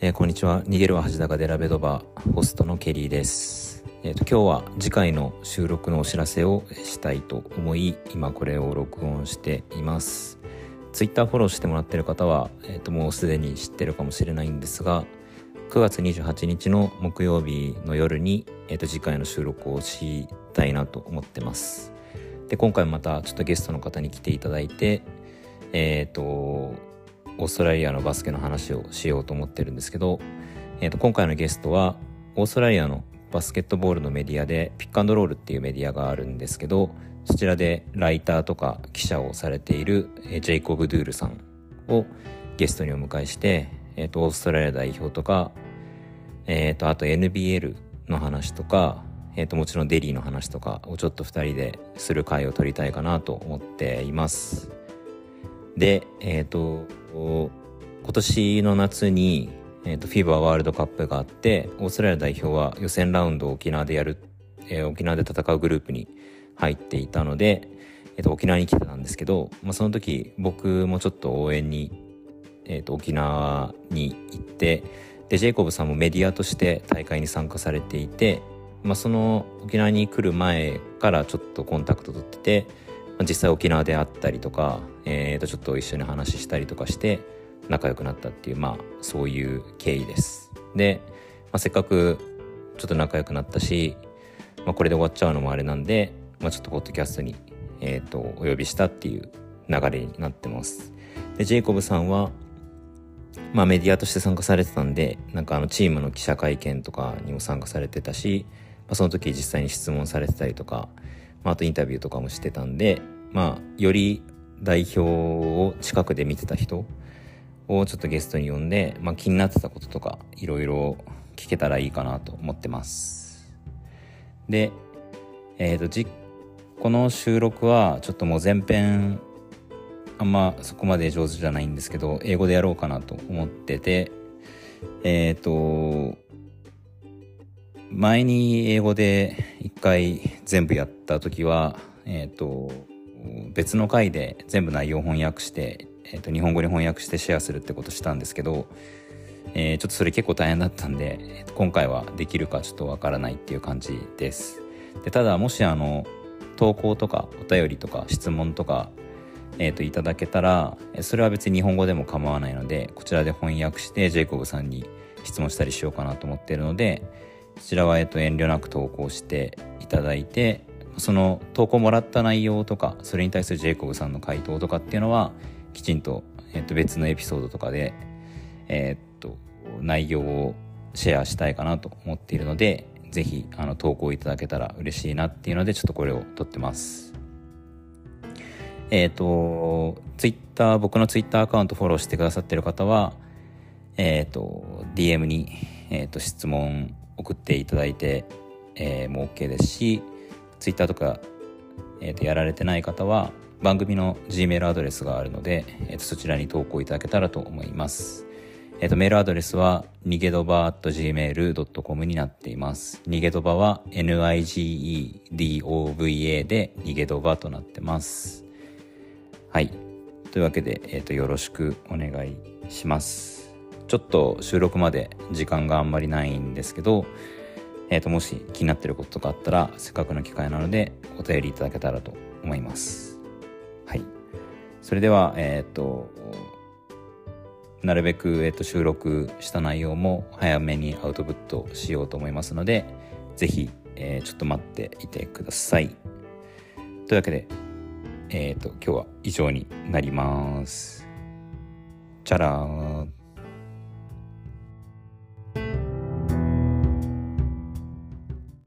えー、こんにちは。逃げるは恥高でラベドバホストのケリーです。えーと、今日は次回の収録のお知らせをしたいと思い今これを録音しています。ツイッターフォローしてもらってる方は、えーと、もうすでに知ってるかもしれないんですが9月28日の木曜日の夜に、えーと、次回の収録をしたいなと思ってます。で今回またちょっとゲストの方に来ていただいてえっ、ー、とオーストラリアのバスケの話をしようと思ってるんですけど、えー、と今回のゲストはオーストラリアのバスケットボールのメディアでピックアンドロールっていうメディアがあるんですけどそちらでライターとか記者をされているジェイコブ・ドゥールさんをゲストにお迎えして、えー、とオーストラリア代表とか、えー、とあと NBL の話とか、えー、ともちろんデリーの話とかをちょっと2人でする回を取りたいかなと思っています。で、えっ、ー、と、今年の夏に、えーと、フィーバーワールドカップがあってオーストラリア代表は予選ラウンドを沖縄でやる、えー、沖縄で戦うグループに入っていたので、えーと、沖縄に来てたんですけど、まあ、その時僕もちょっと応援に、えーと、と沖縄に行ってでジェイコブさんもメディアとして大会に参加されていて、まあ、その沖縄に来る前からちょっとコンタクト取ってて実際沖縄で会ったりとか、えー、とちょっと一緒に話したりとかして仲良くなったっていうまあそういう経緯です。で、まあ、せっかくちょっと仲良くなったし、まあ、これで終わっちゃうのもあれなんで、まあ、ちょっとポッドキャストに、えー、とお呼びしたっていう流れになってます。でジェイコブさんはまあメディアとして参加されてたんでなんかあのチームの記者会見とかにも参加されてたし、まあ、その時実際に質問されてたりとかまあ、あとインタビューとかもしてたんで、まあ、より代表を近くで見てた人をちょっとゲストに呼んで、まあ、気になってたこととかいろいろ聞けたらいいかなと思ってます。で、えっ、ー、とじこの収録はちょっともう前編あんまそこまで上手じゃないんですけど英語でやろうかなと思っててえっ、ー、と前に英語で一回全部やった時は、え、ー、と、別の回で全部内容翻訳して、えー、と日本語に翻訳してシェアするってことしたんですけど、えー、ちょっとそれ結構大変だったんで、今回はできるかちょっとわからないっていう感じです。でただ、もしあの、投稿とかお便りとか質問とか、えー、といただけたら、それは別に日本語でも構わないので、こちらで翻訳してジェイコブさんに質問したりしようかなと思っているので、こちらは、えっと、遠慮なく投稿していただいてその投稿もらった内容とかそれに対するジェイコブさんの回答とかっていうのはきちんと、えっと、別のエピソードとかで、えっと内容をシェアしたいかなと思っているのでぜひあの投稿いただけたら嬉しいなっていうのでちょっとこれを撮ってます。えっ、ー、と、ツイッター、僕のツイッターアカウントフォローしてくださってる方は、えっ、ー、と、DM に、えっ、ー、と、質問送っていただいて、えー、も OK ですし Twitter とか、えー、とやられてない方は番組の Gmail アドレスがあるので、えー、とそちらに投稿いただけたらと思います。えー、とメールアドレスはにげどば .gmail.com になっています。にげどばは NIGEDOVA でにげどばとなってます。はい。というわけで、えー、とよろしくお願いします。ちょっと収録まで時間があんまりないんですけど、えー、ともし気になってることとかあったらせっかくの機会なのでお便りいただけたらと思います。はい。それでは、えっ、ー、と、なるべく、えー、と収録した内容も早めにアウトプットしようと思いますので、ぜひ、えー、ちょっと待っていてください。というわけで、えっ、ー、と、今日は以上になります。チャラー